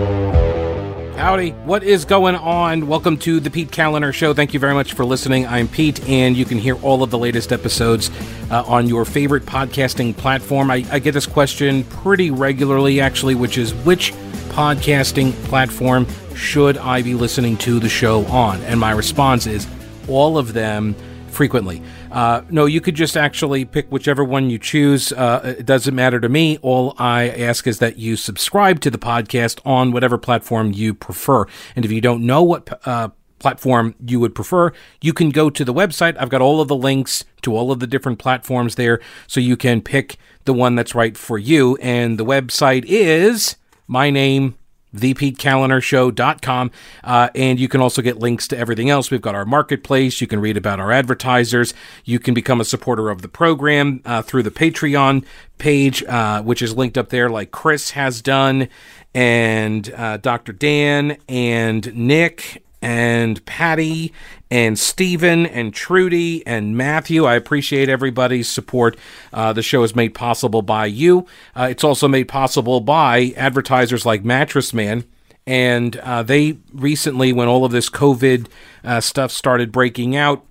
Howdy, what is going on? Welcome to the Pete Kaliner Show. Thank you very much for listening. I'm Pete, and you can hear all of the latest episodes uh, on your favorite podcasting platform. I, I get this question pretty regularly, actually, which is which podcasting platform should I be listening to the show on? And my response is all of them frequently. Uh, no, you could just actually pick whichever one you choose. Uh, it doesn't matter to me. All I ask is that you subscribe to the podcast on whatever platform you prefer. And if you don't know what uh, platform you would prefer, you can go to the website. I've got all of the links to all of the different platforms there, so you can pick the one that's right for you. And the website is my name thepetekalinershow.com. Uh, and you can also get links to everything else. We've got our marketplace. You can read about our advertisers. You can become a supporter of the program uh, through the Patreon page, uh, which is linked up there, like Chris has done, and uh, Dr. Dan, and Nick, and Patty and Stephen and Trudy and Matthew. I appreciate everybody's support. Uh, the show is made possible by you. Uh, it's also made possible by advertisers like Mattress Man. And uh, they recently, when all of this COVID uh, stuff started breaking out,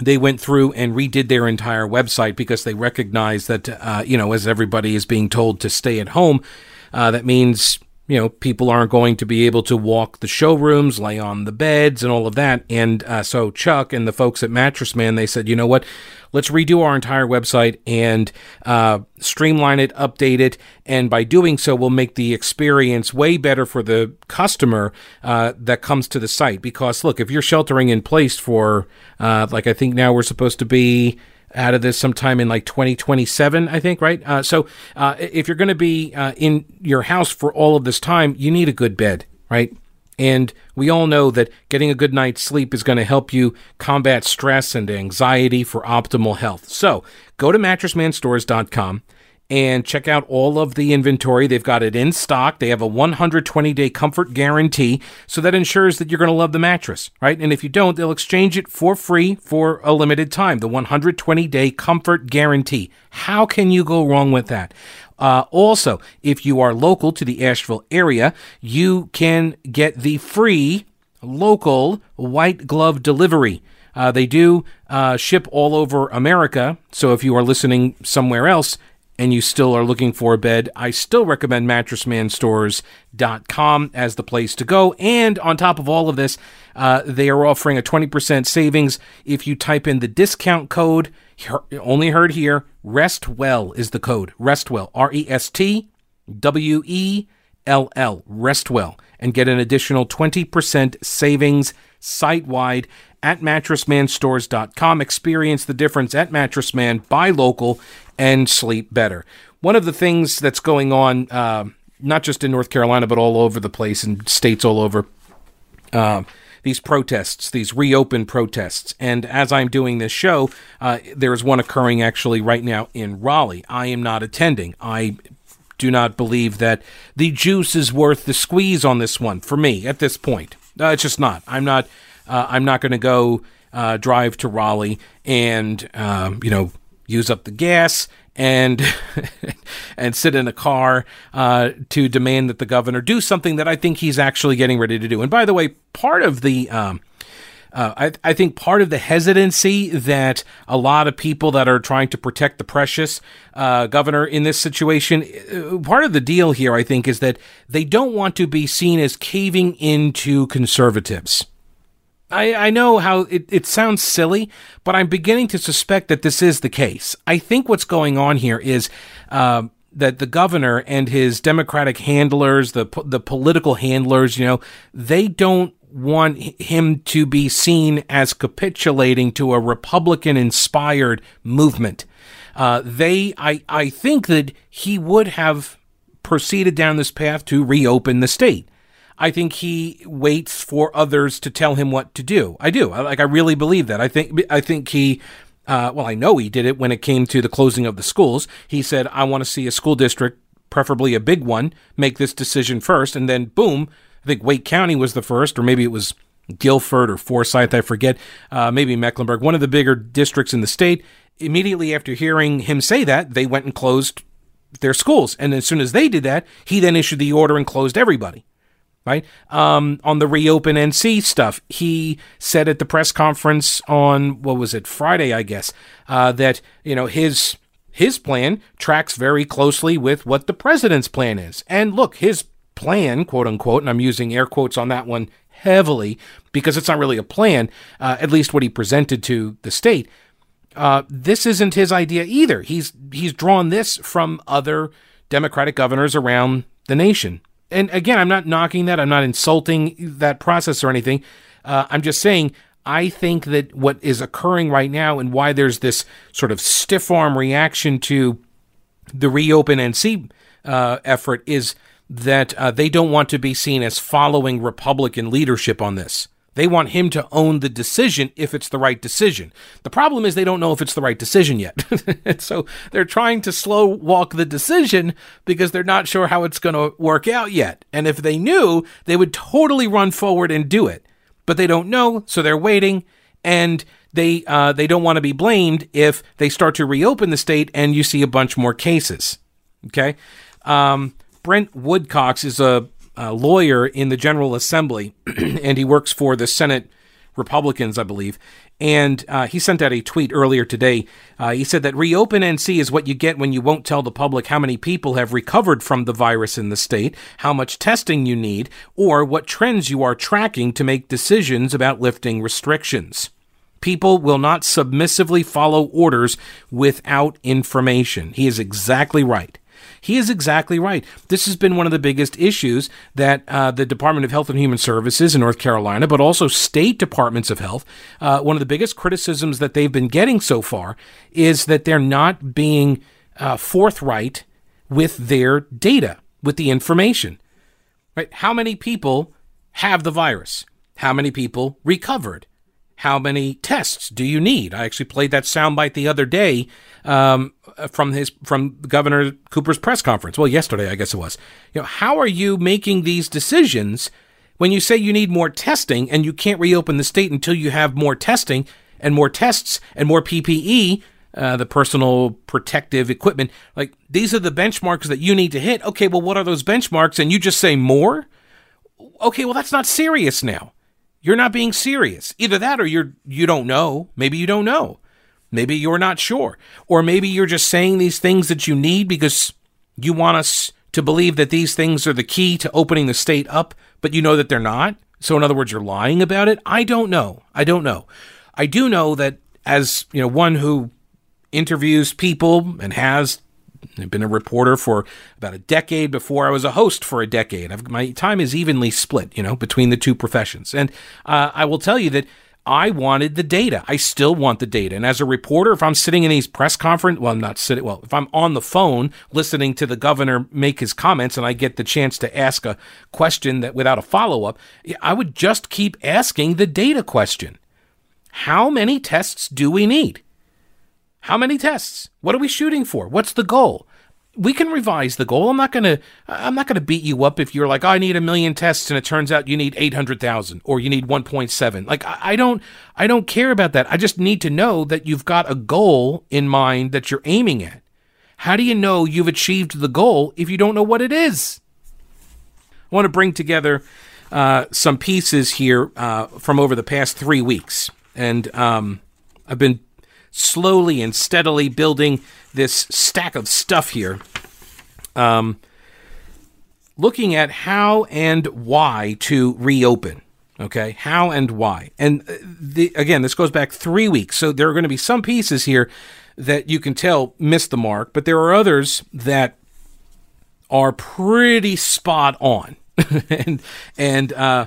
they went through and redid their entire website because they recognized that, uh, you know, as everybody is being told to stay at home, uh, that means you know, people aren't going to be able to walk the showrooms, lay on the beds, and all of that. And uh, so Chuck and the folks at Mattress Man, they said, you know what? Let's redo our entire website and uh, streamline it, update it, and by doing so, we'll make the experience way better for the customer uh, that comes to the site. Because look, if you're sheltering in place for, uh, like I think now we're supposed to be out of this sometime in like 2027, I think, right? Uh, so uh, if you're going to be uh, in your house for all of this time, you need a good bed, right? And we all know that getting a good night's sleep is going to help you combat stress and anxiety for optimal health. So go to mattressmanstores.com and check out all of the inventory. They've got it in stock. They have a 120 day comfort guarantee. So that ensures that you're going to love the mattress, right? And if you don't, they'll exchange it for free for a limited time. The 120 day comfort guarantee. How can you go wrong with that? Uh, also, if you are local to the Asheville area, you can get the free local white glove delivery. Uh, they do uh, ship all over America. So if you are listening somewhere else, and you still are looking for a bed, I still recommend mattressmanstores.com as the place to go. And on top of all of this, uh, they are offering a 20% savings if you type in the discount code, only heard here, RESTWELL is the code. RESTWELL, R E S T W E L L, RESTWELL, and get an additional 20% savings site wide at mattressmanstores.com. Experience the difference at Mattress Man, buy local, and sleep better. One of the things that's going on, uh, not just in North Carolina, but all over the place in states all over, uh, these protests, these reopen protests. And as I'm doing this show, uh, there's one occurring actually right now in Raleigh. I am not attending. I do not believe that the juice is worth the squeeze on this one for me at this point. Uh, it's just not. I'm not. Uh, I'm not going to go uh, drive to Raleigh and um, you know use up the gas and and sit in a car uh, to demand that the governor do something that I think he's actually getting ready to do. And by the way, part of the um, uh, I, I, think part of the hesitancy that a lot of people that are trying to protect the precious uh, governor in this situation, uh, part of the deal here, I think, is that they don't want to be seen as caving into conservatives. I, I know how it, it sounds silly, but I'm beginning to suspect that this is the case. I think what's going on here is uh, that the governor and his Democratic handlers, the the political handlers, you know, they don't want him to be seen as capitulating to a Republican inspired movement. Uh, they, I, I think that he would have proceeded down this path to reopen the state. I think he waits for others to tell him what to do. I do. I, like I really believe that. I think I think he uh, well, I know he did it when it came to the closing of the schools. He said, "I want to see a school district, preferably a big one, make this decision first, and then boom." I think Wake County was the first, or maybe it was Guilford or Forsyth, I forget. Uh, maybe Mecklenburg, one of the bigger districts in the state. Immediately after hearing him say that, they went and closed their schools. And as soon as they did that, he then issued the order and closed everybody right? Um, on the reopen NC stuff, he said at the press conference on what was it Friday, I guess, uh, that you know his his plan tracks very closely with what the president's plan is. And look, his plan, quote unquote, and I'm using air quotes on that one heavily because it's not really a plan, uh, at least what he presented to the state. Uh, this isn't his idea either. He's he's drawn this from other Democratic governors around the nation. And again, I'm not knocking that. I'm not insulting that process or anything. Uh, I'm just saying I think that what is occurring right now and why there's this sort of stiff arm reaction to the reopen NC uh, effort is that uh, they don't want to be seen as following Republican leadership on this. They want him to own the decision if it's the right decision. The problem is they don't know if it's the right decision yet. so they're trying to slow walk the decision because they're not sure how it's going to work out yet. And if they knew, they would totally run forward and do it. But they don't know, so they're waiting and they uh, they don't want to be blamed if they start to reopen the state and you see a bunch more cases. Okay, um, Brent Woodcox is a uh, lawyer in the General Assembly, and he works for the Senate Republicans, I believe. And uh, he sent out a tweet earlier today. Uh, he said that reopen NC is what you get when you won't tell the public how many people have recovered from the virus in the state, how much testing you need, or what trends you are tracking to make decisions about lifting restrictions. People will not submissively follow orders without information. He is exactly right. He is exactly right. This has been one of the biggest issues that uh, the Department of Health and Human Services in North Carolina, but also state departments of health, uh, one of the biggest criticisms that they've been getting so far is that they're not being uh, forthright with their data, with the information. Right? How many people have the virus? How many people recovered? How many tests do you need? I actually played that soundbite the other day um, from his from Governor Cooper's press conference. Well, yesterday, I guess it was. You know, how are you making these decisions when you say you need more testing and you can't reopen the state until you have more testing and more tests and more PPE? Uh, the personal protective equipment. Like, these are the benchmarks that you need to hit. Okay, well, what are those benchmarks? And you just say more? Okay, well, that's not serious now. You're not being serious. Either that or you're you don't know. Maybe you don't know. Maybe you're not sure. Or maybe you're just saying these things that you need because you want us to believe that these things are the key to opening the state up, but you know that they're not. So in other words, you're lying about it. I don't know. I don't know. I do know that as, you know, one who interviews people and has I've been a reporter for about a decade before I was a host for a decade. I've, my time is evenly split, you know, between the two professions. And uh, I will tell you that I wanted the data. I still want the data. And as a reporter, if I'm sitting in these press conference, well, I'm not sitting, well, if I'm on the phone listening to the governor make his comments and I get the chance to ask a question that without a follow up, I would just keep asking the data question. How many tests do we need? How many tests? What are we shooting for? What's the goal? We can revise the goal. I'm not gonna. I'm not gonna beat you up if you're like, I need a million tests, and it turns out you need eight hundred thousand or you need one point seven. Like, I don't. I don't care about that. I just need to know that you've got a goal in mind that you're aiming at. How do you know you've achieved the goal if you don't know what it is? I want to bring together uh, some pieces here uh, from over the past three weeks, and um, I've been slowly and steadily building this stack of stuff here. Um, looking at how and why to reopen. Okay, how and why. And uh, the, again, this goes back three weeks. So there are going to be some pieces here that you can tell missed the mark, but there are others that are pretty spot on. and and uh,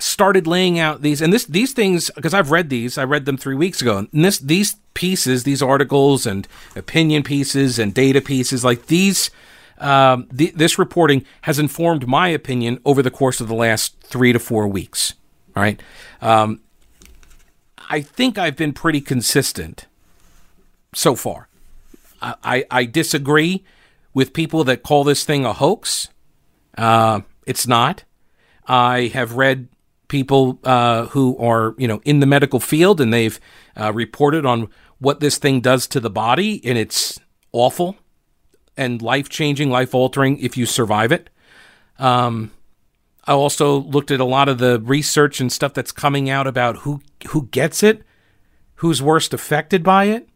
started laying out these and this these things because I've read these I read them 3 weeks ago and this these pieces these articles and opinion pieces and data pieces like these um, this reporting has informed my opinion over the course of the last 3 to 4 weeks all right? Um, I think I've been pretty consistent so far. I, I, I disagree with people that call this thing a hoax. Uh, it's not. I have read people uh, who are you know in the medical field and they've uh, reported on what this thing does to the body and it's awful and life changing, life altering if you survive it. Um, I also looked at a lot of the research and stuff that's coming out about who who gets it, who's worst affected by it.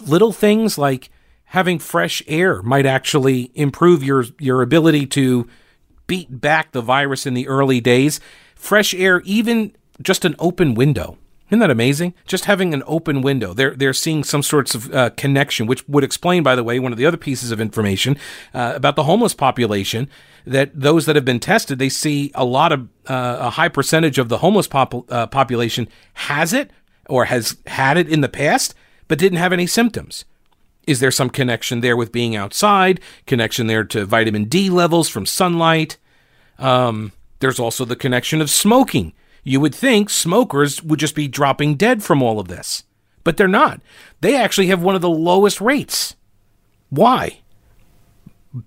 Little things like having fresh air might actually improve your your ability to beat back the virus in the early days. Fresh air, even just an open window. Isn't that amazing? Just having an open window. They're they're seeing some sorts of uh, connection, which would explain, by the way, one of the other pieces of information uh, about the homeless population. That those that have been tested, they see a lot of uh, a high percentage of the homeless pop- uh, population has it or has had it in the past, but didn't have any symptoms. Is there some connection there with being outside? Connection there to vitamin D levels from sunlight? Um, there's also the connection of smoking you would think smokers would just be dropping dead from all of this, but they're not. They actually have one of the lowest rates. Why?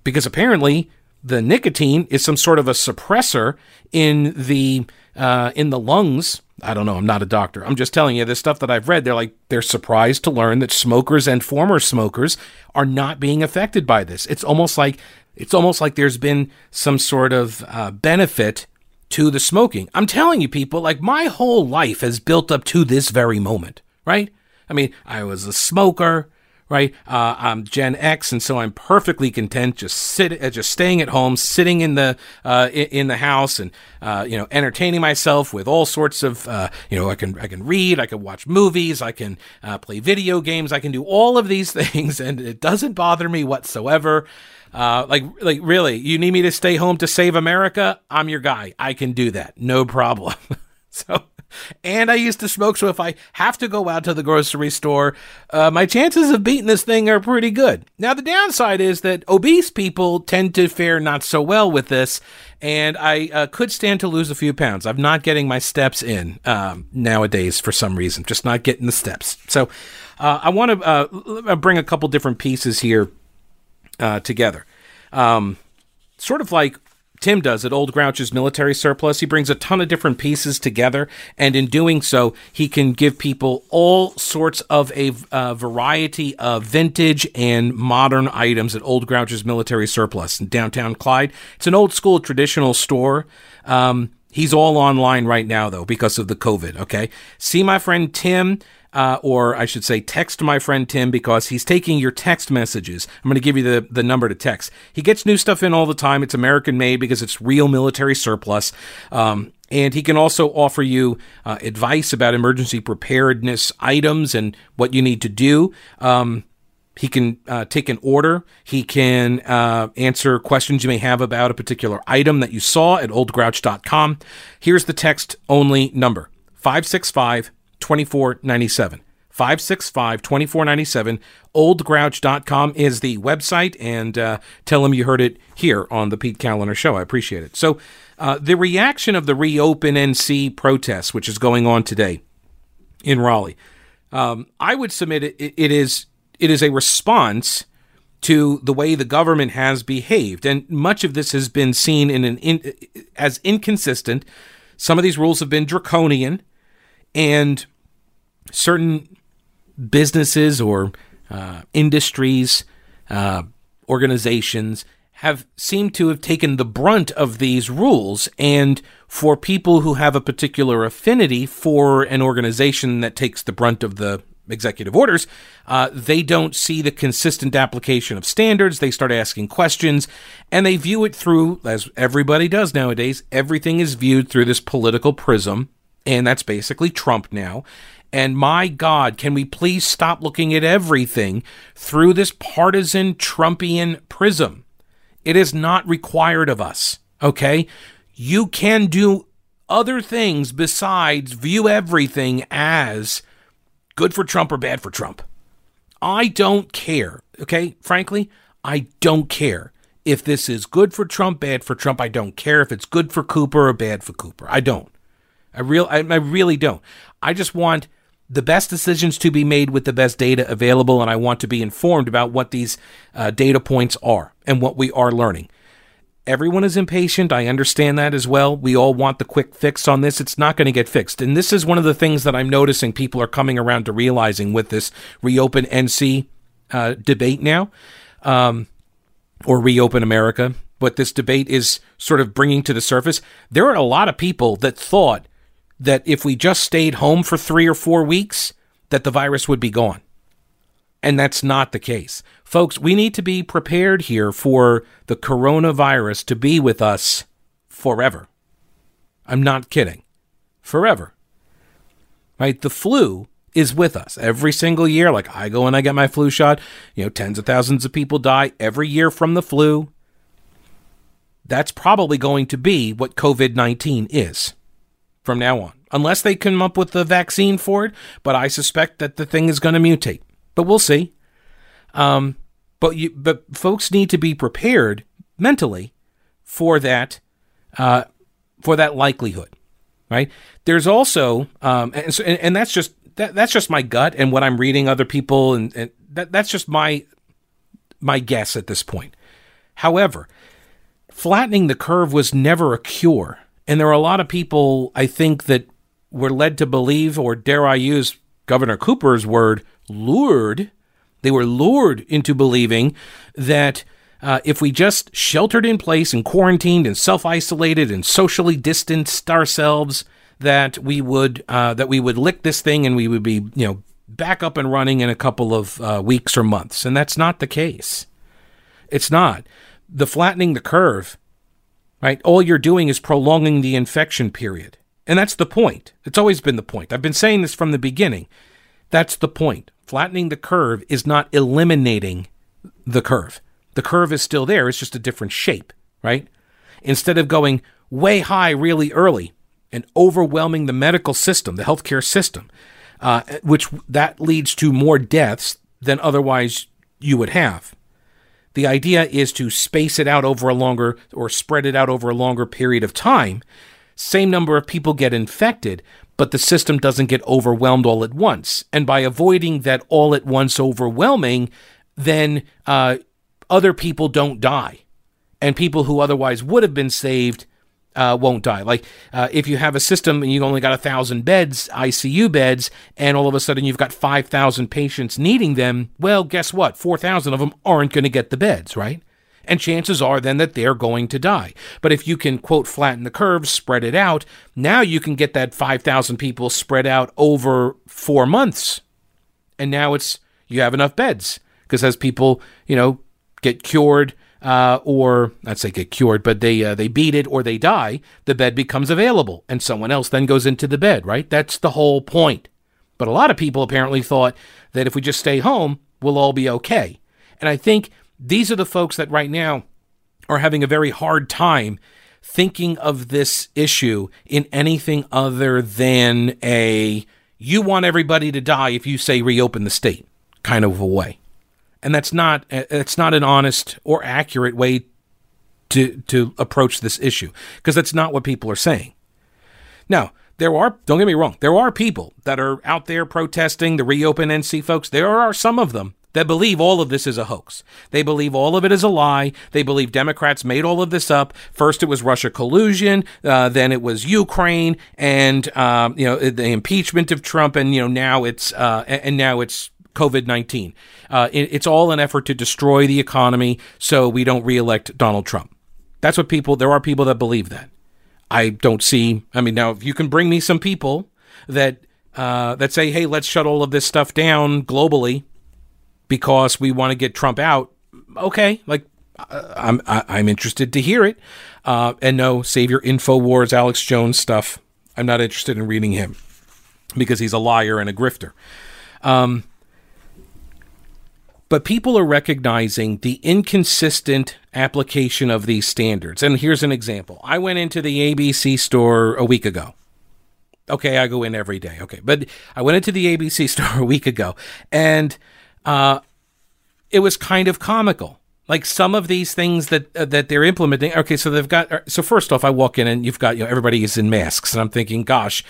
Because apparently the nicotine is some sort of a suppressor in the uh, in the lungs. I don't know. I'm not a doctor. I'm just telling you this stuff that I've read. They're like they're surprised to learn that smokers and former smokers are not being affected by this. It's almost like it's almost like there's been some sort of uh, benefit to the smoking. I'm telling you, people, like my whole life has built up to this very moment, right? I mean, I was a smoker, right? Uh, I'm Gen X, and so I'm perfectly content just sit, uh, just staying at home, sitting in the uh, in the house, and uh, you know, entertaining myself with all sorts of, uh, you know, I can I can read, I can watch movies, I can uh, play video games, I can do all of these things, and it doesn't bother me whatsoever. Uh, like, like really, you need me to stay home to save America? I'm your guy. I can do that. No problem. so, and I used to smoke. So if I have to go out to the grocery store, uh, my chances of beating this thing are pretty good. Now, the downside is that obese people tend to fare not so well with this. And I uh, could stand to lose a few pounds. I'm not getting my steps in um, nowadays for some reason, just not getting the steps. So uh, I want to uh, bring a couple different pieces here uh, together. Um, sort of like Tim does at Old Grouch's military surplus. He brings a ton of different pieces together, and in doing so, he can give people all sorts of a uh, variety of vintage and modern items at Old Grouch's military surplus in downtown Clyde. It's an old school traditional store. Um, he's all online right now, though, because of the COVID. Okay. See my friend Tim uh, or I should say, text my friend Tim because he's taking your text messages. I'm going to give you the, the number to text. He gets new stuff in all the time. It's American made because it's real military surplus. Um, and he can also offer you uh, advice about emergency preparedness items and what you need to do. Um, he can uh, take an order. He can uh, answer questions you may have about a particular item that you saw at oldgrouch.com. Here's the text only number 565 2497. 565 2497. Oldgrouch.com is the website, and uh, tell them you heard it here on the Pete Kaliner Show. I appreciate it. So, uh, the reaction of the Reopen NC protests, which is going on today in Raleigh, um, I would submit it, it is it is a response to the way the government has behaved, and much of this has been seen in an in, as inconsistent. Some of these rules have been draconian, and certain businesses or uh, industries, uh, organizations have seemed to have taken the brunt of these rules. And for people who have a particular affinity for an organization that takes the brunt of the executive orders, uh, they don't see the consistent application of standards. They start asking questions and they view it through, as everybody does nowadays, everything is viewed through this political prism. And that's basically Trump now. And my God, can we please stop looking at everything through this partisan Trumpian prism? It is not required of us, okay? You can do other things besides view everything as good for Trump or bad for Trump. I don't care, okay? Frankly, I don't care if this is good for Trump, bad for Trump. I don't care if it's good for Cooper or bad for Cooper. I don't. I real I, I really don't. I just want the best decisions to be made with the best data available, and I want to be informed about what these uh, data points are and what we are learning. Everyone is impatient. I understand that as well. We all want the quick fix on this. It's not going to get fixed. And this is one of the things that I'm noticing people are coming around to realizing with this reopen NC uh, debate now, um, or reopen America what this debate is sort of bringing to the surface. There are a lot of people that thought that if we just stayed home for three or four weeks, that the virus would be gone. And that's not the case. Folks, we need to be prepared here for the coronavirus to be with us forever. I'm not kidding. Forever. Right? The flu is with us every single year. Like I go and I get my flu shot. You know, tens of thousands of people die every year from the flu. That's probably going to be what COVID 19 is from now on, unless they come up with a vaccine for it. But I suspect that the thing is going to mutate. But we'll see. Um, but you, but folks need to be prepared mentally for that, uh, for that likelihood, right? There's also, um, and, so, and, and that's just that, that's just my gut and what I'm reading other people, and, and that that's just my my guess at this point. However, flattening the curve was never a cure and there are a lot of people, I think, that were led to believe, or dare I use Governor Cooper's word, lured. They were lured into believing that uh, if we just sheltered in place and quarantined and self isolated and socially distanced ourselves, that we would uh, that we would lick this thing and we would be you know back up and running in a couple of uh, weeks or months, and that's not the case. It's not the flattening the curve right? All you're doing is prolonging the infection period. And that's the point. It's always been the point. I've been saying this from the beginning. That's the point. Flattening the curve is not eliminating the curve. The curve is still there, it's just a different shape, right? Instead of going way high really early and overwhelming the medical system, the healthcare system, uh, which that leads to more deaths than otherwise you would have. The idea is to space it out over a longer or spread it out over a longer period of time. Same number of people get infected, but the system doesn't get overwhelmed all at once. And by avoiding that all at once overwhelming, then uh, other people don't die. And people who otherwise would have been saved uh, won't die. Like uh, if you have a system and you only got a thousand beds, ICU beds, and all of a sudden you've got five thousand patients needing them. Well, guess what? Four thousand of them aren't going to get the beds, right? And chances are then that they're going to die. But if you can quote flatten the curve, spread it out, now you can get that five thousand people spread out over four months, and now it's you have enough beds because as people you know get cured uh, or I'd say get cured, but they uh, they beat it or they die, the bed becomes available, and someone else then goes into the bed. Right? That's the whole point. But a lot of people apparently thought that if we just stay home, we'll all be okay. And I think these are the folks that right now are having a very hard time thinking of this issue in anything other than a you want everybody to die if you say reopen the state kind of a way and that's not it's not an honest or accurate way to to approach this issue because that's not what people are saying. Now, there are don't get me wrong, there are people that are out there protesting the reopen NC folks. There are some of them that believe all of this is a hoax. They believe all of it is a lie. They believe Democrats made all of this up. First, it was Russia collusion. Uh, then it was Ukraine, and um, you know the impeachment of Trump, and you know now it's uh, and now it's COVID 19. Uh, it, it's all an effort to destroy the economy so we don't reelect Donald Trump. That's what people, there are people that believe that. I don't see, I mean, now if you can bring me some people that, uh, that say, hey, let's shut all of this stuff down globally because we want to get Trump out, okay, like, I'm I'm interested to hear it, uh, and no, save your Infowars Alex Jones stuff. I'm not interested in reading him because he's a liar and a grifter. Um, but people are recognizing the inconsistent application of these standards. And here's an example I went into the ABC store a week ago. Okay, I go in every day. Okay, but I went into the ABC store a week ago, and uh, it was kind of comical. Like some of these things that uh, that they're implementing. Okay, so they've got. Uh, so first off, I walk in and you've got you know everybody is in masks, and I'm thinking, gosh,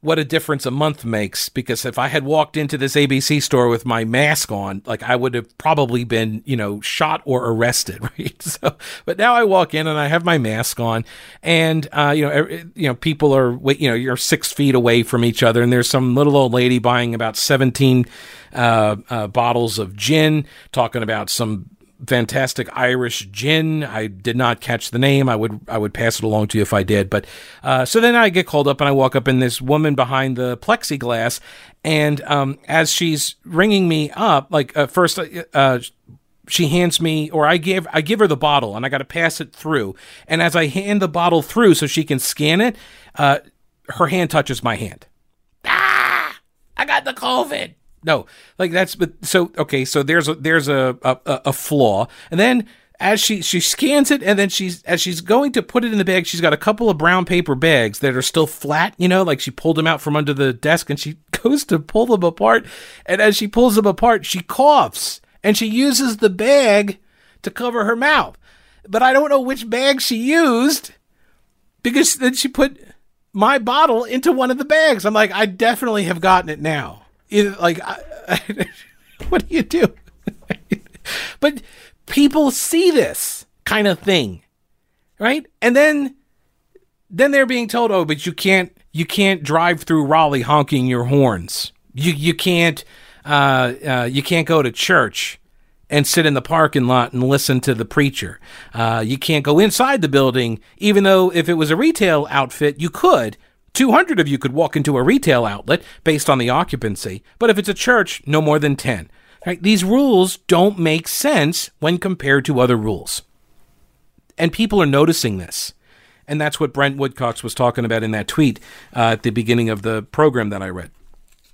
what a difference a month makes because if I had walked into this ABC store with my mask on, like I would have probably been, you know, shot or arrested, right? So, but now I walk in and I have my mask on, and uh, you know, you know, people are, you know, you're six feet away from each other, and there's some little old lady buying about seventeen uh, uh, bottles of gin, talking about some fantastic Irish gin. I did not catch the name. I would I would pass it along to you if I did. But uh, so then I get called up and I walk up and this woman behind the plexiglass, and um, as she's ringing me up, like uh, first. Uh, she hands me or I give I give her the bottle and I got to pass it through. And as I hand the bottle through so she can scan it, uh, her hand touches my hand. Ah! I got the COVID. No, like that's but so okay. So there's a there's a a, a flaw, and then as she she scans it, and then she's as she's going to put it in the bag, she's got a couple of brown paper bags that are still flat. You know, like she pulled them out from under the desk, and she goes to pull them apart, and as she pulls them apart, she coughs, and she uses the bag to cover her mouth. But I don't know which bag she used because then she put my bottle into one of the bags. I'm like, I definitely have gotten it now like, I, I, what do you do? but people see this kind of thing, right? And then, then they're being told, oh, but you can't, you can't drive through Raleigh honking your horns. You, you can't, uh, uh, you can't go to church and sit in the parking lot and listen to the preacher. Uh, you can't go inside the building, even though if it was a retail outfit, you could. 200 of you could walk into a retail outlet based on the occupancy, but if it's a church, no more than 10. Right? These rules don't make sense when compared to other rules. And people are noticing this. And that's what Brent Woodcox was talking about in that tweet uh, at the beginning of the program that I read.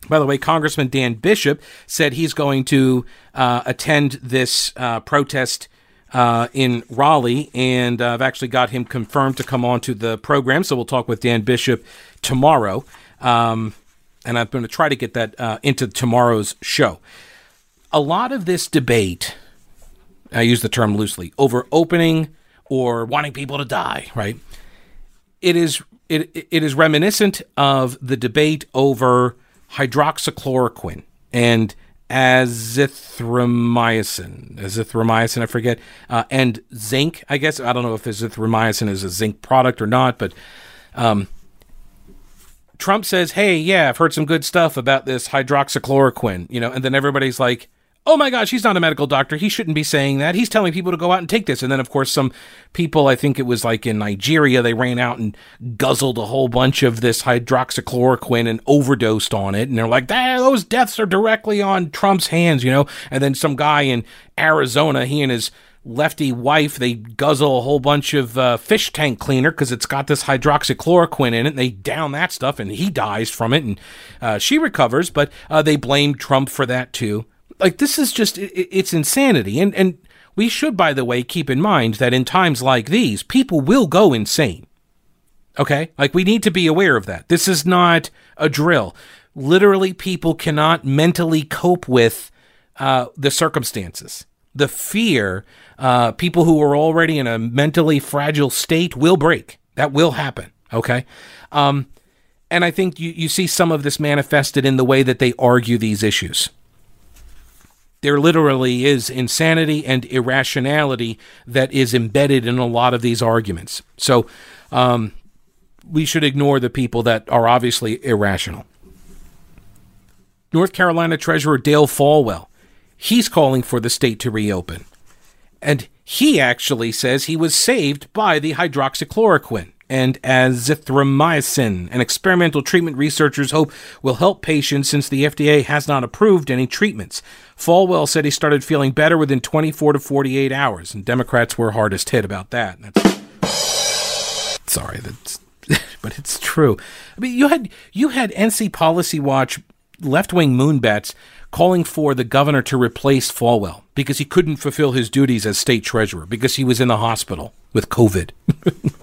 By the way, Congressman Dan Bishop said he's going to uh, attend this uh, protest uh, in Raleigh, and I've actually got him confirmed to come on to the program. So we'll talk with Dan Bishop tomorrow, um, and I'm going to try to get that uh, into tomorrow's show. A lot of this debate, I use the term loosely, over opening or wanting people to die, right? It is it it is reminiscent of the debate over hydroxychloroquine and azithromycin, azithromycin, I forget, uh, and zinc. I guess I don't know if azithromycin is a zinc product or not, but um, Trump says, "Hey, yeah, I've heard some good stuff about this hydroxychloroquine," you know, and then everybody's like, oh my gosh, he's not a medical doctor. He shouldn't be saying that. He's telling people to go out and take this. And then, of course, some people, I think it was like in Nigeria, they ran out and guzzled a whole bunch of this hydroxychloroquine and overdosed on it. And they're like, those deaths are directly on Trump's hands, you know? And then some guy in Arizona, he and his lefty wife, they guzzle a whole bunch of uh, fish tank cleaner because it's got this hydroxychloroquine in it. And they down that stuff and he dies from it and uh, she recovers, but uh, they blame Trump for that too. Like this is just it, it's insanity and and we should by the way keep in mind that in times like these people will go insane. Okay? Like we need to be aware of that. This is not a drill. Literally people cannot mentally cope with uh, the circumstances. The fear uh, people who are already in a mentally fragile state will break that will happen okay um, and i think you, you see some of this manifested in the way that they argue these issues there literally is insanity and irrationality that is embedded in a lot of these arguments. So um, we should ignore the people that are obviously irrational. North Carolina Treasurer Dale Folwell, he's calling for the state to reopen. And he actually says he was saved by the hydroxychloroquine and azithromycin, an experimental treatment researchers hope will help patients since the FDA has not approved any treatments. Folwell said he started feeling better within 24 to 48 hours, and Democrats were hardest hit about that. That's, sorry, that's, but it's true. I mean, you had you had NC Policy Watch left wing moonbats calling for the governor to replace Folwell because he couldn't fulfill his duties as state treasurer because he was in the hospital with COVID.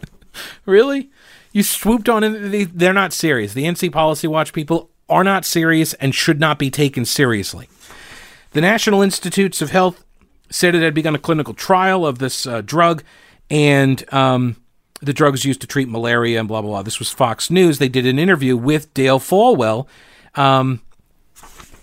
really? You swooped on it. They're not serious. The NC Policy Watch people are not serious and should not be taken seriously. The National Institutes of Health said it had begun a clinical trial of this uh, drug, and um, the drug is used to treat malaria and blah, blah, blah. This was Fox News. They did an interview with Dale Folwell. um,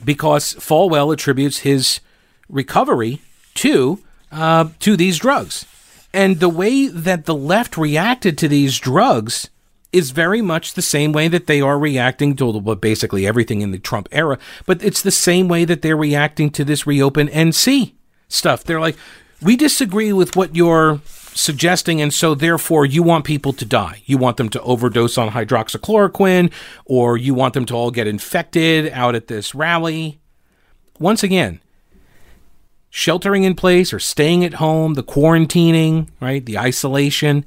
because Folwell attributes his recovery to uh, to these drugs. And the way that the left reacted to these drugs is very much the same way that they are reacting to basically everything in the Trump era, but it's the same way that they're reacting to this reopen NC stuff. They're like, we disagree with what you're suggesting, and so therefore you want people to die. You want them to overdose on hydroxychloroquine, or you want them to all get infected out at this rally. Once again, sheltering in place or staying at home, the quarantining, right, the isolation,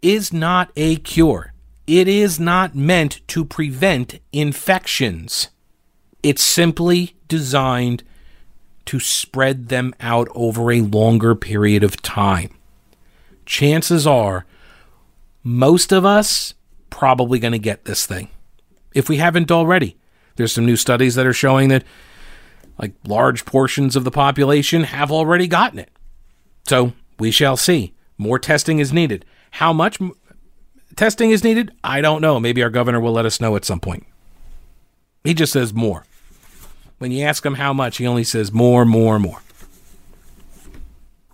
is not a cure. It is not meant to prevent infections. It's simply designed to spread them out over a longer period of time. Chances are most of us probably going to get this thing if we haven't already. There's some new studies that are showing that like large portions of the population have already gotten it. So, we shall see. More testing is needed. How much m- testing is needed? I don't know. Maybe our governor will let us know at some point. He just says more. When you ask him how much, he only says more, more, more.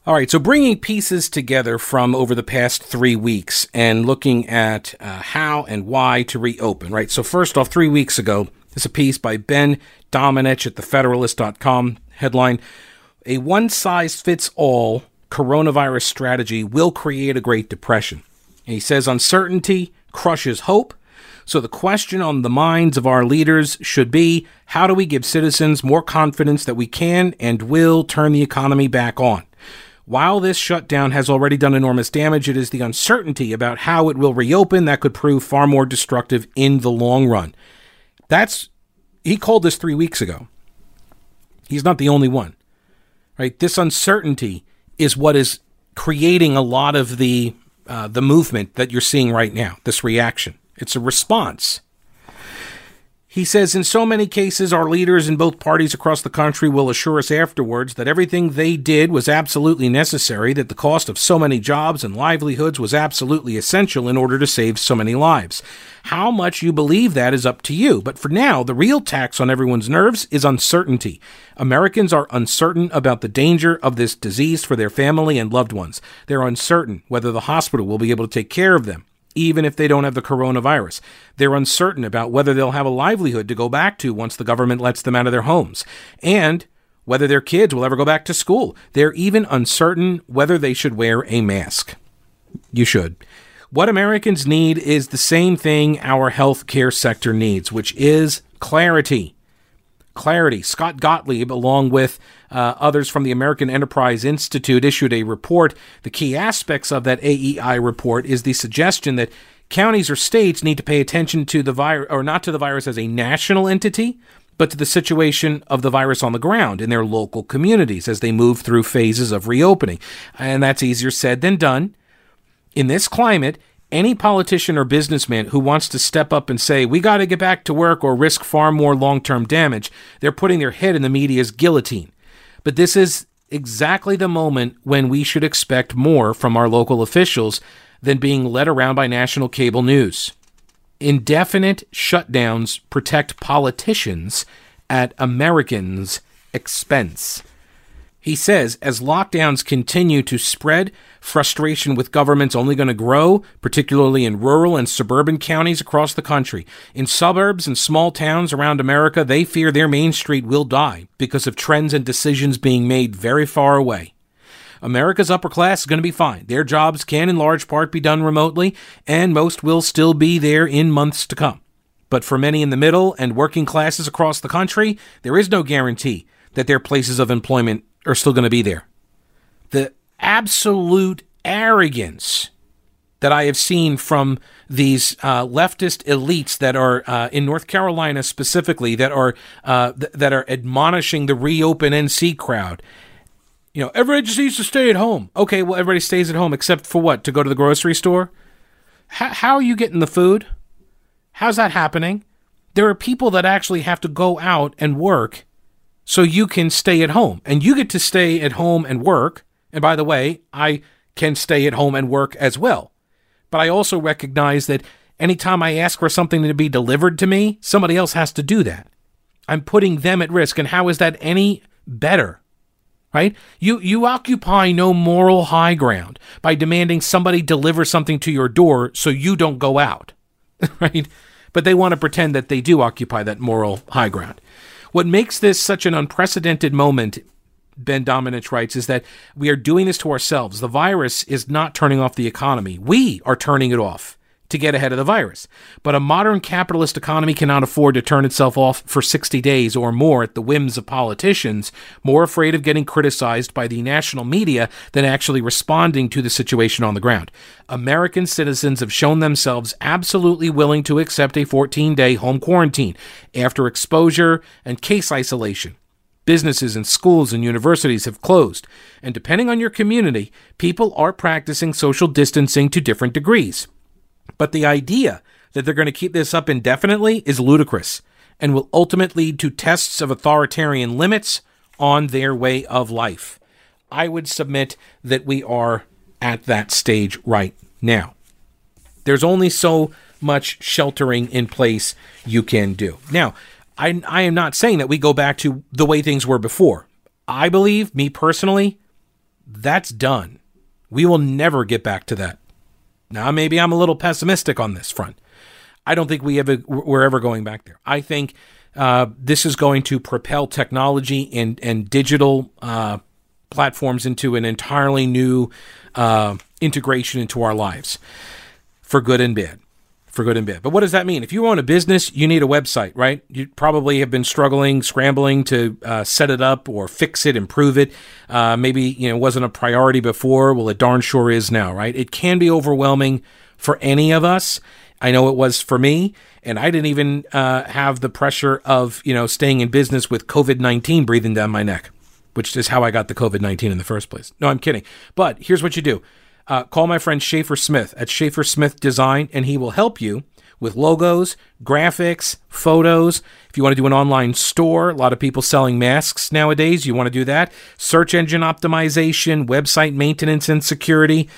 All right, so bringing pieces together from over the past three weeks and looking at uh, how and why to reopen, right? So, first off, three weeks ago, there's a piece by Ben Domenech at thefederalist.com headline A one size fits all coronavirus strategy will create a Great Depression. And he says uncertainty crushes hope, so the question on the minds of our leaders should be how do we give citizens more confidence that we can and will turn the economy back on? While this shutdown has already done enormous damage, it is the uncertainty about how it will reopen that could prove far more destructive in the long run. That's he called this 3 weeks ago. He's not the only one. Right? This uncertainty is what is creating a lot of the uh, the movement that you're seeing right now, this reaction. It's a response. He says, in so many cases, our leaders in both parties across the country will assure us afterwards that everything they did was absolutely necessary, that the cost of so many jobs and livelihoods was absolutely essential in order to save so many lives. How much you believe that is up to you, but for now, the real tax on everyone's nerves is uncertainty. Americans are uncertain about the danger of this disease for their family and loved ones. They're uncertain whether the hospital will be able to take care of them even if they don't have the coronavirus. They're uncertain about whether they'll have a livelihood to go back to once the government lets them out of their homes. And whether their kids will ever go back to school. They're even uncertain whether they should wear a mask. You should. What Americans need is the same thing our healthcare sector needs, which is clarity clarity. Scott Gottlieb, along with uh, others from the American Enterprise Institute, issued a report. The key aspects of that AEI report is the suggestion that counties or states need to pay attention to the virus, or not to the virus as a national entity, but to the situation of the virus on the ground in their local communities as they move through phases of reopening. And that's easier said than done. In this climate, any politician or businessman who wants to step up and say, we got to get back to work or risk far more long term damage, they're putting their head in the media's guillotine. But this is exactly the moment when we should expect more from our local officials than being led around by national cable news. Indefinite shutdowns protect politicians at Americans' expense. He says as lockdowns continue to spread, frustration with government's only going to grow, particularly in rural and suburban counties across the country. In suburbs and small towns around America, they fear their main street will die because of trends and decisions being made very far away. America's upper class is going to be fine. Their jobs can, in large part, be done remotely, and most will still be there in months to come. But for many in the middle and working classes across the country, there is no guarantee that their places of employment are still going to be there. The absolute arrogance that I have seen from these uh, leftist elites that are uh, in North Carolina specifically that are uh, th- that are admonishing the reopen NC crowd. You know, everybody just needs to stay at home. Okay, well, everybody stays at home except for what? To go to the grocery store. H- how are you getting the food? How's that happening? There are people that actually have to go out and work so you can stay at home and you get to stay at home and work. And by the way, I can stay at home and work as well. But I also recognize that anytime I ask for something to be delivered to me, somebody else has to do that. I'm putting them at risk. And how is that any better? Right? You you occupy no moral high ground by demanding somebody deliver something to your door so you don't go out. right? But they want to pretend that they do occupy that moral high ground. What makes this such an unprecedented moment Ben Domenech writes, is that we are doing this to ourselves. The virus is not turning off the economy. We are turning it off to get ahead of the virus. But a modern capitalist economy cannot afford to turn itself off for 60 days or more at the whims of politicians, more afraid of getting criticized by the national media than actually responding to the situation on the ground. American citizens have shown themselves absolutely willing to accept a 14 day home quarantine after exposure and case isolation. Businesses and schools and universities have closed, and depending on your community, people are practicing social distancing to different degrees. But the idea that they're going to keep this up indefinitely is ludicrous and will ultimately lead to tests of authoritarian limits on their way of life. I would submit that we are at that stage right now. There's only so much sheltering in place you can do. Now, I, I am not saying that we go back to the way things were before. I believe, me personally, that's done. We will never get back to that. Now, maybe I'm a little pessimistic on this front. I don't think we ever we're ever going back there. I think uh, this is going to propel technology and and digital uh, platforms into an entirely new uh, integration into our lives, for good and bad for good and bad. But what does that mean? If you own a business, you need a website, right? You probably have been struggling, scrambling to uh, set it up or fix it, improve it. Uh, maybe you know it wasn't a priority before. Well, it darn sure is now, right? It can be overwhelming for any of us. I know it was for me, and I didn't even uh, have the pressure of you know staying in business with COVID nineteen breathing down my neck, which is how I got the COVID nineteen in the first place. No, I'm kidding. But here's what you do uh, call my friend Schaefer Smith at Schaefer Smith Design, and he will help you with logos, graphics, photos. If you want to do an online store, a lot of people selling masks nowadays, you want to do that. Search engine optimization, website maintenance and security.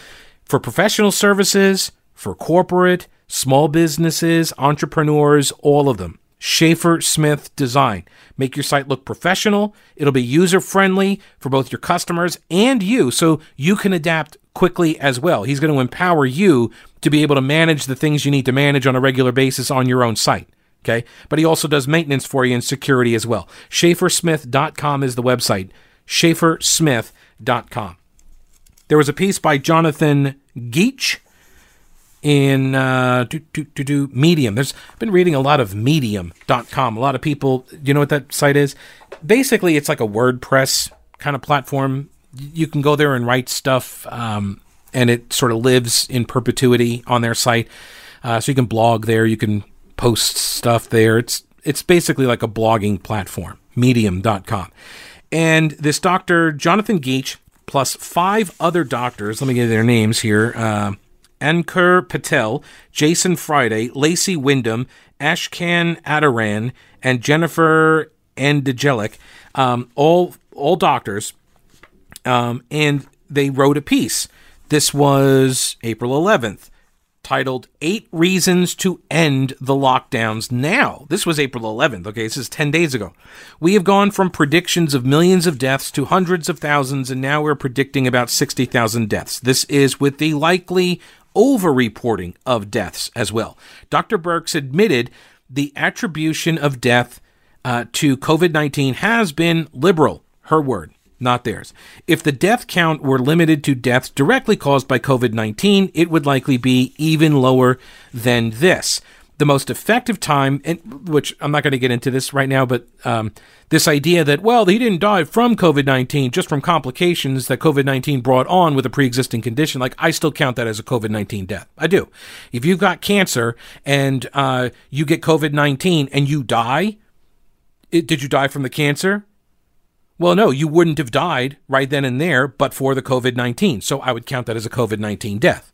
For professional services, for corporate, small businesses, entrepreneurs, all of them. Schaefer Smith Design. Make your site look professional. It'll be user friendly for both your customers and you, so you can adapt quickly as well. He's going to empower you to be able to manage the things you need to manage on a regular basis on your own site. Okay. But he also does maintenance for you and security as well. SchaeferSmith.com is the website. SchaeferSmith.com. There was a piece by Jonathan Geach in uh, do, do, do, do, Medium. There's I've been reading a lot of Medium.com. A lot of people, you know what that site is? Basically, it's like a WordPress kind of platform you can go there and write stuff, um, and it sort of lives in perpetuity on their site. Uh, so you can blog there, you can post stuff there. It's it's basically like a blogging platform, Medium.com. And this doctor, Jonathan Geach, plus five other doctors, let me get their names here. Uh, Ankur Patel, Jason Friday, Lacey Wyndham, Ashkan Adaran, and Jennifer Andejelic, um, all all doctors um, and they wrote a piece. This was April 11th, titled Eight Reasons to End the Lockdowns Now. This was April 11th, okay? This is 10 days ago. We have gone from predictions of millions of deaths to hundreds of thousands, and now we're predicting about 60,000 deaths. This is with the likely over-reporting of deaths as well. Dr. Birx admitted the attribution of death uh, to COVID 19 has been liberal, her word not theirs. If the death count were limited to deaths directly caused by COVID 19, it would likely be even lower than this. The most effective time, and which I'm not going to get into this right now, but um, this idea that, well, he didn't die from COVID 19, just from complications that COVID 19 brought on with a pre existing condition, like I still count that as a COVID 19 death. I do. If you've got cancer and uh, you get COVID 19 and you die, it, did you die from the cancer? Well, no, you wouldn't have died right then and there but for the COVID 19. So I would count that as a COVID 19 death.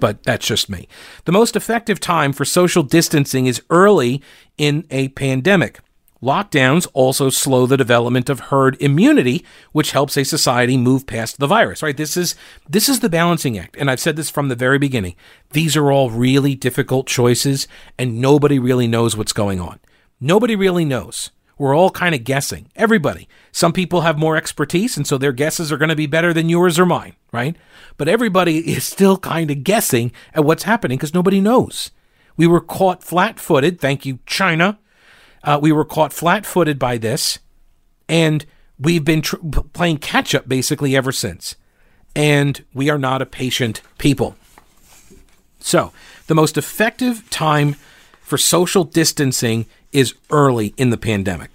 But that's just me. The most effective time for social distancing is early in a pandemic. Lockdowns also slow the development of herd immunity, which helps a society move past the virus, right? This is this is the balancing act. And I've said this from the very beginning. These are all really difficult choices and nobody really knows what's going on. Nobody really knows. We're all kind of guessing. Everybody. Some people have more expertise, and so their guesses are going to be better than yours or mine, right? But everybody is still kind of guessing at what's happening because nobody knows. We were caught flat footed. Thank you, China. Uh, we were caught flat footed by this, and we've been tr- playing catch up basically ever since. And we are not a patient people. So, the most effective time for social distancing is early in the pandemic.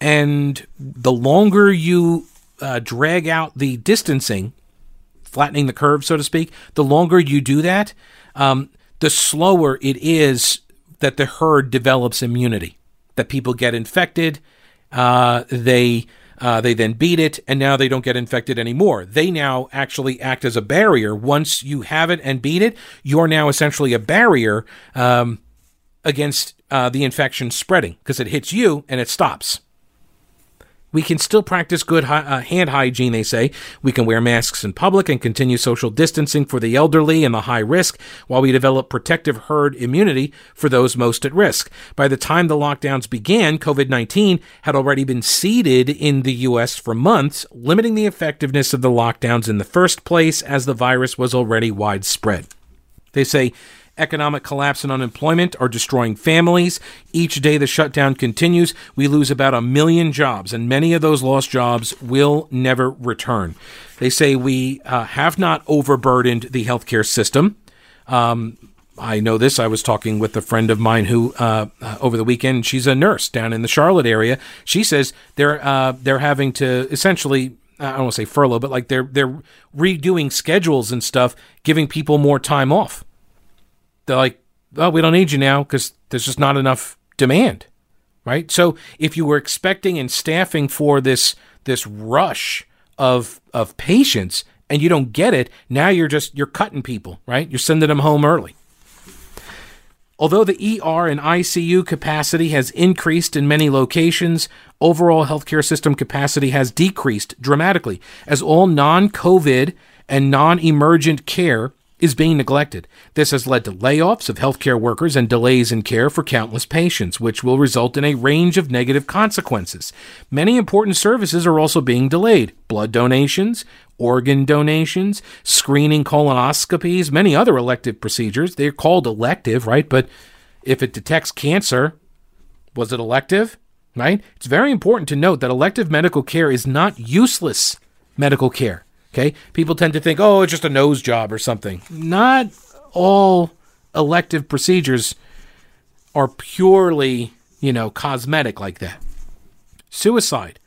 And the longer you uh, drag out the distancing, flattening the curve, so to speak, the longer you do that, um, the slower it is that the herd develops immunity, that people get infected, uh, they uh, they then beat it, and now they don't get infected anymore. They now actually act as a barrier. Once you have it and beat it, you're now essentially a barrier um, against uh, the infection spreading because it hits you and it stops. We can still practice good hi- uh, hand hygiene, they say. We can wear masks in public and continue social distancing for the elderly and the high risk while we develop protective herd immunity for those most at risk. By the time the lockdowns began, COVID 19 had already been seeded in the U.S. for months, limiting the effectiveness of the lockdowns in the first place as the virus was already widespread. They say Economic collapse and unemployment are destroying families. Each day the shutdown continues, we lose about a million jobs, and many of those lost jobs will never return. They say we uh, have not overburdened the healthcare system. Um, I know this. I was talking with a friend of mine who, uh, uh, over the weekend, she's a nurse down in the Charlotte area. She says they're uh, they're having to essentially I don't want to say furlough, but like they're they're redoing schedules and stuff, giving people more time off they're like, oh, we don't need you now because there's just not enough demand, right? So if you were expecting and staffing for this this rush of of patients and you don't get it, now you're just you're cutting people, right? You're sending them home early. Although the ER and ICU capacity has increased in many locations, overall healthcare system capacity has decreased dramatically as all non COVID and non emergent care is being neglected. This has led to layoffs of healthcare workers and delays in care for countless patients, which will result in a range of negative consequences. Many important services are also being delayed blood donations, organ donations, screening colonoscopies, many other elective procedures. They're called elective, right? But if it detects cancer, was it elective? Right? It's very important to note that elective medical care is not useless medical care. Okay. People tend to think, oh, it's just a nose job or something. Not all elective procedures are purely, you know, cosmetic like that. Suicide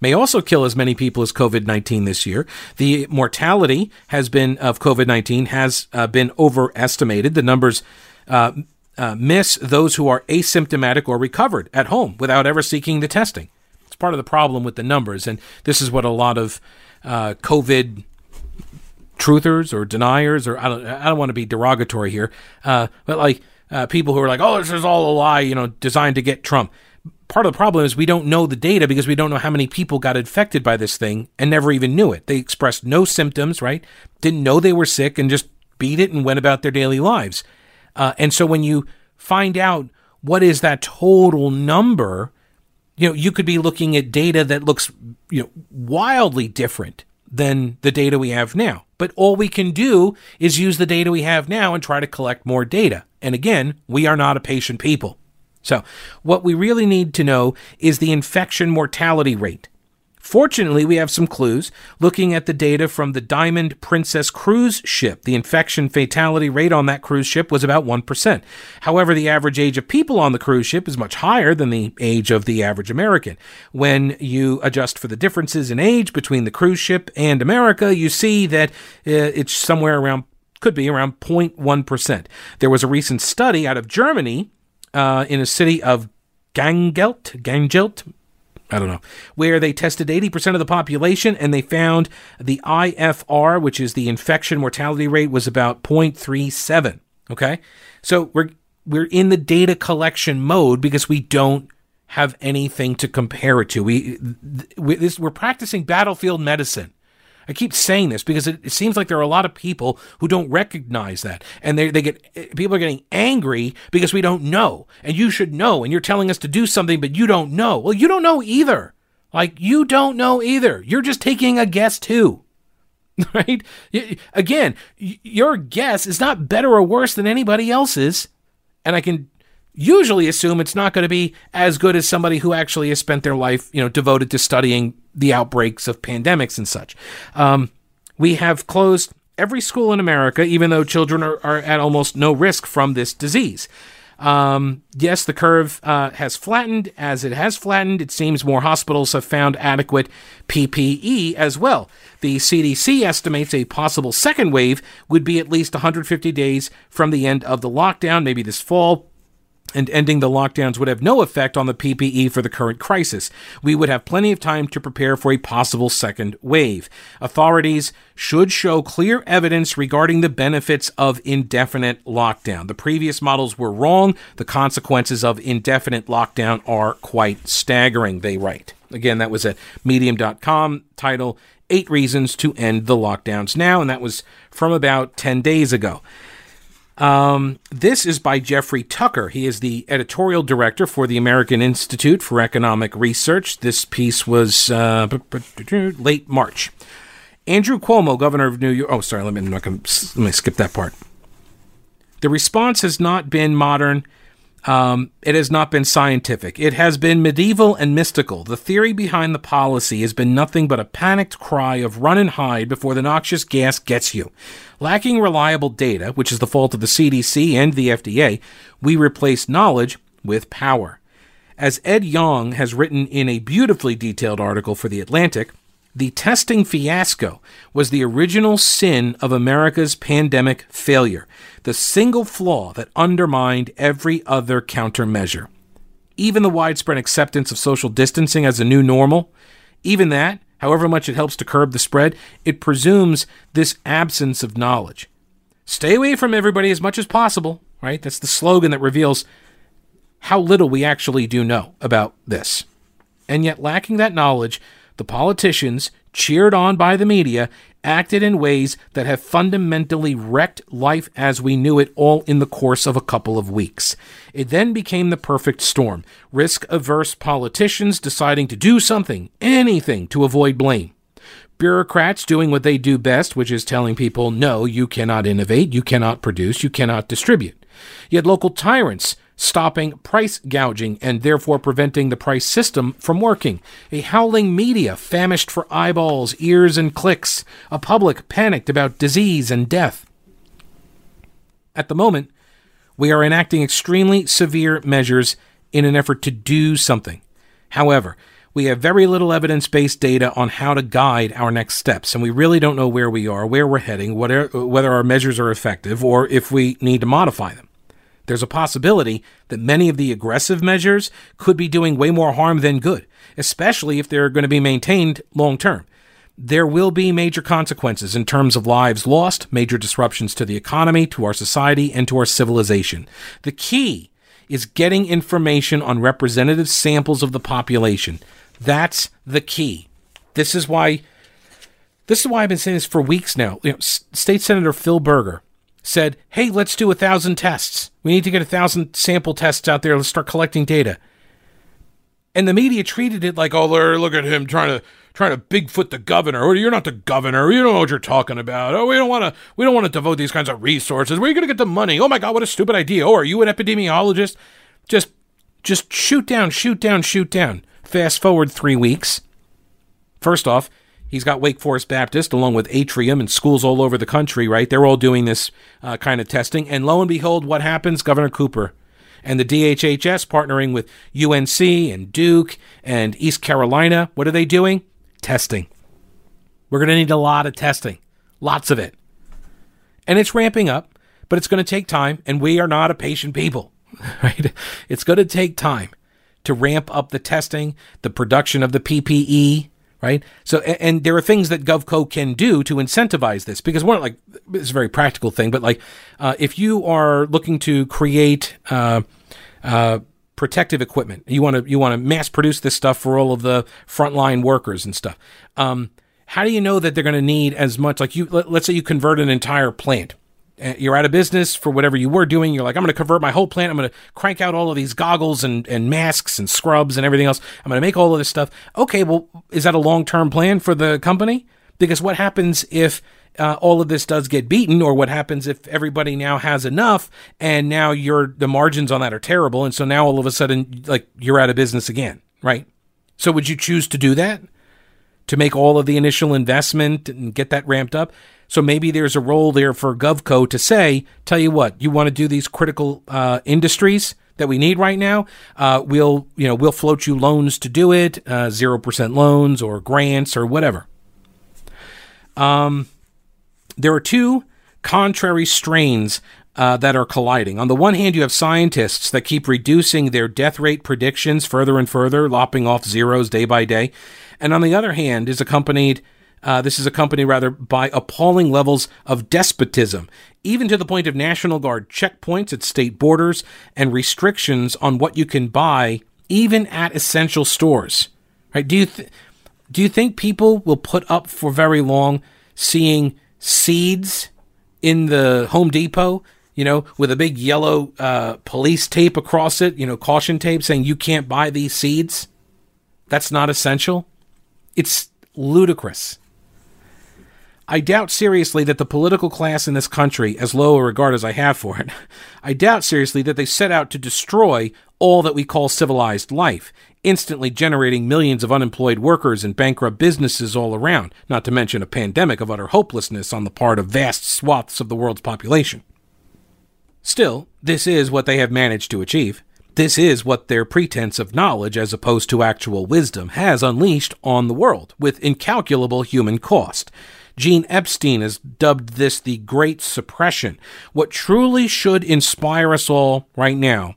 may also kill as many people as COVID 19 this year. The mortality has been of COVID 19 has uh, been overestimated. The numbers uh, uh, miss those who are asymptomatic or recovered at home without ever seeking the testing. It's part of the problem with the numbers, and this is what a lot of uh, COVID truthers or deniers, or I don't, I don't want to be derogatory here, uh, but like uh, people who are like, oh, this is all a lie, you know, designed to get Trump. Part of the problem is we don't know the data because we don't know how many people got infected by this thing and never even knew it. They expressed no symptoms, right? Didn't know they were sick and just beat it and went about their daily lives. Uh, and so when you find out what is that total number, you know, you could be looking at data that looks, you know, wildly different than the data we have now. But all we can do is use the data we have now and try to collect more data. And again, we are not a patient people. So, what we really need to know is the infection mortality rate. Fortunately, we have some clues. Looking at the data from the Diamond Princess cruise ship, the infection fatality rate on that cruise ship was about 1%. However, the average age of people on the cruise ship is much higher than the age of the average American. When you adjust for the differences in age between the cruise ship and America, you see that uh, it's somewhere around, could be around 0.1%. There was a recent study out of Germany uh, in a city of Gangelt, Gangelt, I don't know, where they tested 80% of the population and they found the IFR, which is the infection mortality rate, was about 0.37. Okay. So we're, we're in the data collection mode because we don't have anything to compare it to. We, we this, we're practicing battlefield medicine. I keep saying this because it, it, seems like there are a lot of people who don't recognize that, and they they get people are getting angry because we don't know, and you should know, and you're telling us to do something, but you don't know. Well, you don't know either. Like you don't know either. You're just taking a guess too, right? Again, your guess is not better or worse than anybody else's, and I can usually assume it's not going to be as good as somebody who actually has spent their life, you know, devoted to studying the outbreaks of pandemics and such. Um, we have closed every school in America, even though children are, are at almost no risk from this disease. Um, yes, the curve uh, has flattened. As it has flattened, it seems more hospitals have found adequate PPE as well. The CDC estimates a possible second wave would be at least 150 days from the end of the lockdown, maybe this fall and ending the lockdowns would have no effect on the PPE for the current crisis. We would have plenty of time to prepare for a possible second wave. Authorities should show clear evidence regarding the benefits of indefinite lockdown. The previous models were wrong. The consequences of indefinite lockdown are quite staggering, they write. Again, that was a medium.com title, Eight Reasons to End the Lockdowns Now, and that was from about 10 days ago. Um, this is by Jeffrey Tucker. He is the editorial director for the American Institute for Economic Research. This piece was uh, late March. Andrew Cuomo, governor of New York. Oh, sorry, let me, let me skip that part. The response has not been modern um, it has not been scientific. It has been medieval and mystical. The theory behind the policy has been nothing but a panicked cry of run and hide before the noxious gas gets you. Lacking reliable data, which is the fault of the CDC and the FDA, we replace knowledge with power. As Ed Yong has written in a beautifully detailed article for The Atlantic, the testing fiasco was the original sin of America's pandemic failure, the single flaw that undermined every other countermeasure. Even the widespread acceptance of social distancing as a new normal, even that, however much it helps to curb the spread, it presumes this absence of knowledge. Stay away from everybody as much as possible, right? That's the slogan that reveals how little we actually do know about this. And yet, lacking that knowledge, the politicians, cheered on by the media, acted in ways that have fundamentally wrecked life as we knew it all in the course of a couple of weeks. It then became the perfect storm risk averse politicians deciding to do something, anything, to avoid blame. Bureaucrats doing what they do best, which is telling people, no, you cannot innovate, you cannot produce, you cannot distribute. Yet local tyrants stopping price gouging and therefore preventing the price system from working. A howling media famished for eyeballs, ears, and clicks. A public panicked about disease and death. At the moment, we are enacting extremely severe measures in an effort to do something. However, we have very little evidence based data on how to guide our next steps, and we really don't know where we are, where we're heading, whether our measures are effective, or if we need to modify them there's a possibility that many of the aggressive measures could be doing way more harm than good, especially if they're going to be maintained long term. There will be major consequences in terms of lives lost, major disruptions to the economy, to our society, and to our civilization. The key is getting information on representative samples of the population. That's the key. This is why this is why I've been saying this for weeks now. You know, State Senator Phil Berger said, hey, let's do a thousand tests. We need to get a thousand sample tests out there. Let's start collecting data. And the media treated it like, oh, look at him trying to trying to bigfoot the governor. Or you're not the governor. You don't know what you're talking about. Oh, we don't want to. We don't want to devote these kinds of resources. Where are you going to get the money? Oh my God, what a stupid idea. Oh, are you an epidemiologist? Just, just shoot down, shoot down, shoot down. Fast forward three weeks. First off, He's got Wake Forest Baptist along with Atrium and schools all over the country, right? They're all doing this uh, kind of testing. And lo and behold, what happens? Governor Cooper and the DHHS partnering with UNC and Duke and East Carolina. What are they doing? Testing. We're going to need a lot of testing, lots of it. And it's ramping up, but it's going to take time, and we are not a patient people, right? It's going to take time to ramp up the testing, the production of the PPE, right? So, and there are things that GovCo can do to incentivize this because like, it's a very practical thing, but like, uh, if you are looking to create, uh, uh, protective equipment, you want to, you want to mass produce this stuff for all of the frontline workers and stuff. Um, how do you know that they're going to need as much? Like you, let, let's say you convert an entire plant you're out of business for whatever you were doing. You're like, I'm going to convert my whole plant. I'm going to crank out all of these goggles and, and masks and scrubs and everything else. I'm going to make all of this stuff. Okay, well, is that a long term plan for the company? Because what happens if uh, all of this does get beaten, or what happens if everybody now has enough, and now your the margins on that are terrible, and so now all of a sudden, like you're out of business again, right? So would you choose to do that? To make all of the initial investment and get that ramped up? So maybe there's a role there for GovCo to say, tell you what, you want to do these critical uh, industries that we need right now. Uh, we'll, you know, we'll float you loans to do it, uh, zero percent loans or grants or whatever. Um, there are two contrary strains uh, that are colliding. On the one hand, you have scientists that keep reducing their death rate predictions further and further, lopping off zeros day by day. And on the other hand, is accompanied uh, this is accompanied rather by appalling levels of despotism, even to the point of National Guard checkpoints at state borders and restrictions on what you can buy, even at essential stores. Right? Do you th- do you think people will put up for very long seeing seeds in the Home Depot? You know, with a big yellow uh, police tape across it, you know, caution tape saying you can't buy these seeds. That's not essential. It's ludicrous. I doubt seriously that the political class in this country, as low a regard as I have for it, I doubt seriously that they set out to destroy all that we call civilized life, instantly generating millions of unemployed workers and bankrupt businesses all around, not to mention a pandemic of utter hopelessness on the part of vast swaths of the world's population. Still, this is what they have managed to achieve. This is what their pretense of knowledge as opposed to actual wisdom has unleashed on the world, with incalculable human cost. Gene Epstein has dubbed this the Great Suppression. What truly should inspire us all right now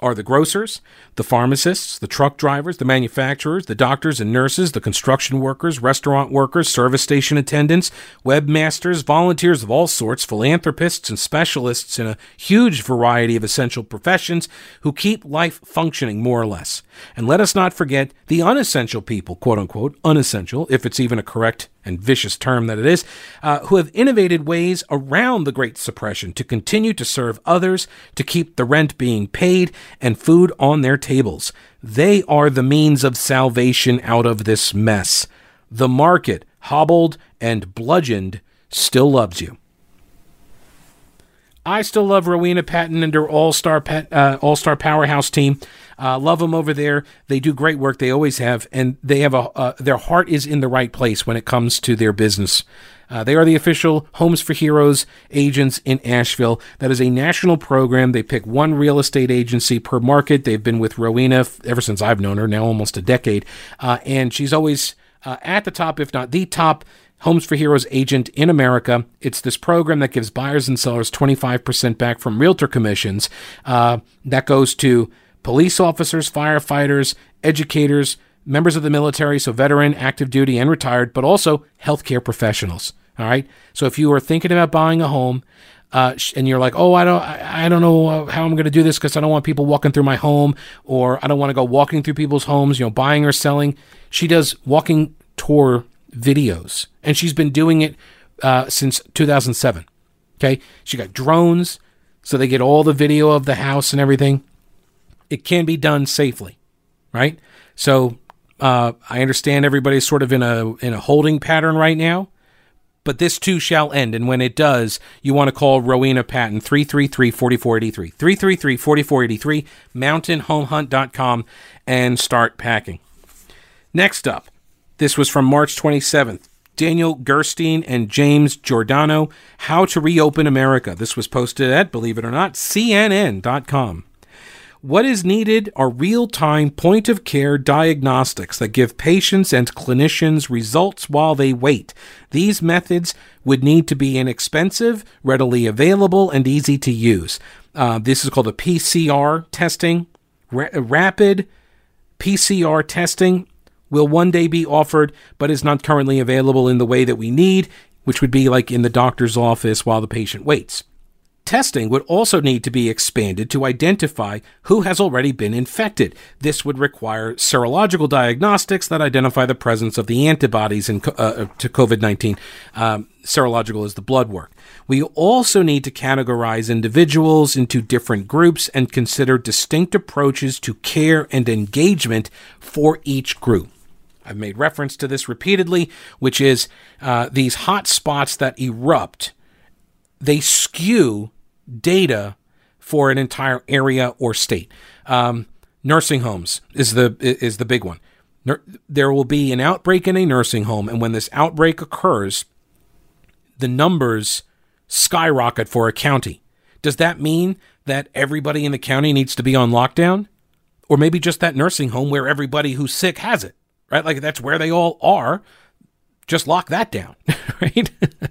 are the grocers, the pharmacists, the truck drivers, the manufacturers, the doctors and nurses, the construction workers, restaurant workers, service station attendants, webmasters, volunteers of all sorts, philanthropists, and specialists in a huge variety of essential professions who keep life functioning more or less. And let us not forget the unessential people, quote unquote, unessential, if it's even a correct and vicious term that it is, uh, who have innovated ways around the Great Suppression to continue to serve others, to keep the rent being paid, and food on their tables. They are the means of salvation out of this mess. The market, hobbled and bludgeoned, still loves you. I still love Rowena Patton and her All Star uh, All Star Powerhouse team. Uh, love them over there. They do great work. They always have, and they have a uh, their heart is in the right place when it comes to their business. Uh, they are the official Homes for Heroes agents in Asheville. That is a national program. They pick one real estate agency per market. They've been with Rowena f- ever since I've known her, now almost a decade, uh, and she's always uh, at the top, if not the top Homes for Heroes agent in America. It's this program that gives buyers and sellers 25% back from realtor commissions. Uh, that goes to police officers, firefighters, educators, members of the military, so veteran, active duty, and retired, but also healthcare professionals. All right. So if you are thinking about buying a home, uh, and you're like, oh, I don't, I, I don't know how I'm going to do this because I don't want people walking through my home, or I don't want to go walking through people's homes, you know, buying or selling. She does walking tour videos, and she's been doing it uh, since 2007. Okay, she got drones, so they get all the video of the house and everything. It can be done safely, right? So uh, I understand everybody's sort of in a in a holding pattern right now, but this too shall end. And when it does, you want to call Rowena Patton 333 4483. 333 4483, mountainhomehunt.com, and start packing. Next up, this was from March 27th. Daniel Gerstein and James Giordano, How to Reopen America. This was posted at, believe it or not, CNN.com. What is needed are real time point of care diagnostics that give patients and clinicians results while they wait. These methods would need to be inexpensive, readily available, and easy to use. Uh, this is called a PCR testing. Ra- rapid PCR testing will one day be offered, but is not currently available in the way that we need, which would be like in the doctor's office while the patient waits. Testing would also need to be expanded to identify who has already been infected. This would require serological diagnostics that identify the presence of the antibodies in, uh, uh to COVID 19. Um, serological is the blood work. We also need to categorize individuals into different groups and consider distinct approaches to care and engagement for each group. I've made reference to this repeatedly, which is uh, these hot spots that erupt, they skew data for an entire area or state. Um, nursing homes is the is the big one. There will be an outbreak in a nursing home, and when this outbreak occurs, the numbers skyrocket for a county. Does that mean that everybody in the county needs to be on lockdown? Or maybe just that nursing home where everybody who's sick has it, right? Like that's where they all are. Just lock that down, right?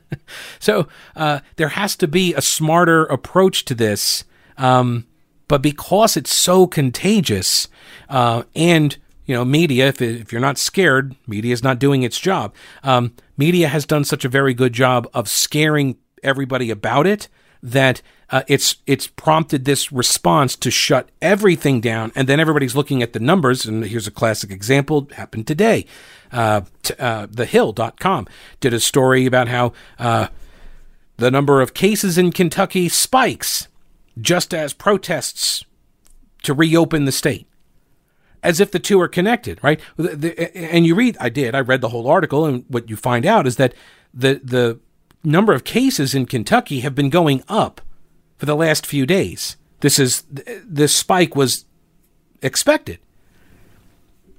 so uh, there has to be a smarter approach to this. Um, but because it's so contagious uh, and you know, media, if, if you're not scared, media is not doing its job. Um, media has done such a very good job of scaring everybody about it that uh, it's it's prompted this response to shut everything down, and then everybody's looking at the numbers. And here's a classic example: happened today. Uh, t- uh, TheHill.com did a story about how uh, the number of cases in Kentucky spikes just as protests to reopen the state as if the two are connected, right? And you read, I did, I read the whole article, and what you find out is that the the number of cases in Kentucky have been going up for the last few days. This is this spike was expected,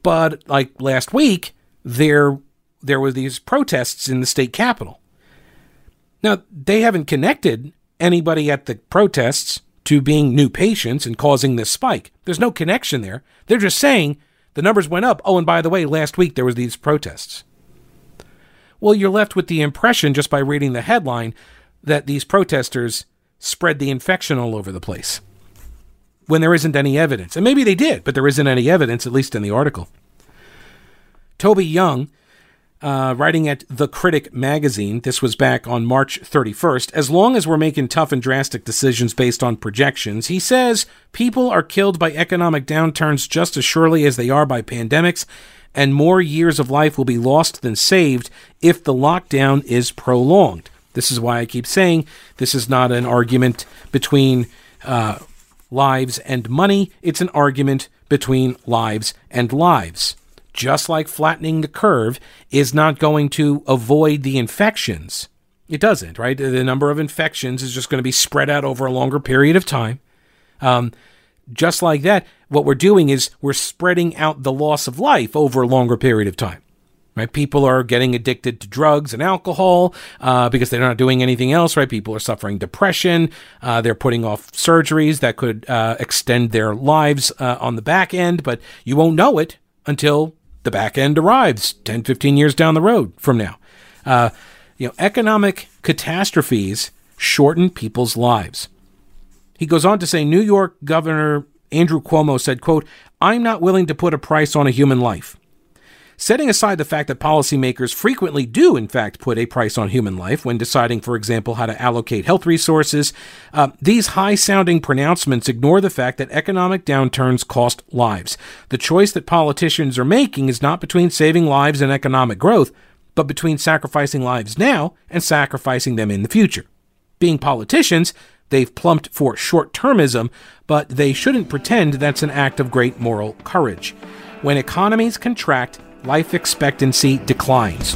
but like last week, there there were these protests in the state capitol. Now they haven't connected anybody at the protests to being new patients and causing this spike. There's no connection there. They're just saying the numbers went up. Oh, and by the way, last week there was these protests. Well, you're left with the impression just by reading the headline that these protesters spread the infection all over the place when there isn't any evidence. And maybe they did, but there isn't any evidence, at least in the article. Toby Young uh, writing at The Critic magazine, this was back on March 31st, as long as we're making tough and drastic decisions based on projections, he says people are killed by economic downturns just as surely as they are by pandemics, and more years of life will be lost than saved if the lockdown is prolonged. This is why I keep saying this is not an argument between uh, lives and money, it's an argument between lives and lives just like flattening the curve, is not going to avoid the infections. It doesn't, right? The number of infections is just going to be spread out over a longer period of time. Um, just like that, what we're doing is we're spreading out the loss of life over a longer period of time. Right? People are getting addicted to drugs and alcohol uh, because they're not doing anything else. Right? People are suffering depression. Uh, they're putting off surgeries that could uh, extend their lives uh, on the back end, but you won't know it until the back end arrives 10, 15 years down the road from now. Uh, you know, economic catastrophes shorten people's lives. He goes on to say New York Governor Andrew Cuomo said, quote, I'm not willing to put a price on a human life. Setting aside the fact that policymakers frequently do, in fact, put a price on human life when deciding, for example, how to allocate health resources, uh, these high sounding pronouncements ignore the fact that economic downturns cost lives. The choice that politicians are making is not between saving lives and economic growth, but between sacrificing lives now and sacrificing them in the future. Being politicians, they've plumped for short termism, but they shouldn't pretend that's an act of great moral courage. When economies contract, life expectancy declines.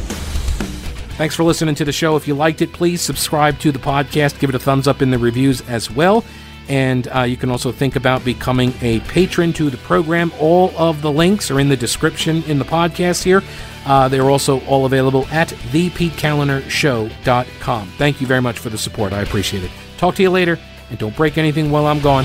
Thanks for listening to the show. If you liked it, please subscribe to the podcast, give it a thumbs up in the reviews as well. And uh, you can also think about becoming a patron to the program. All of the links are in the description in the podcast here. Uh, they're also all available at thepetekalinershow.com. Thank you very much for the support. I appreciate it. Talk to you later, and don't break anything while I'm gone.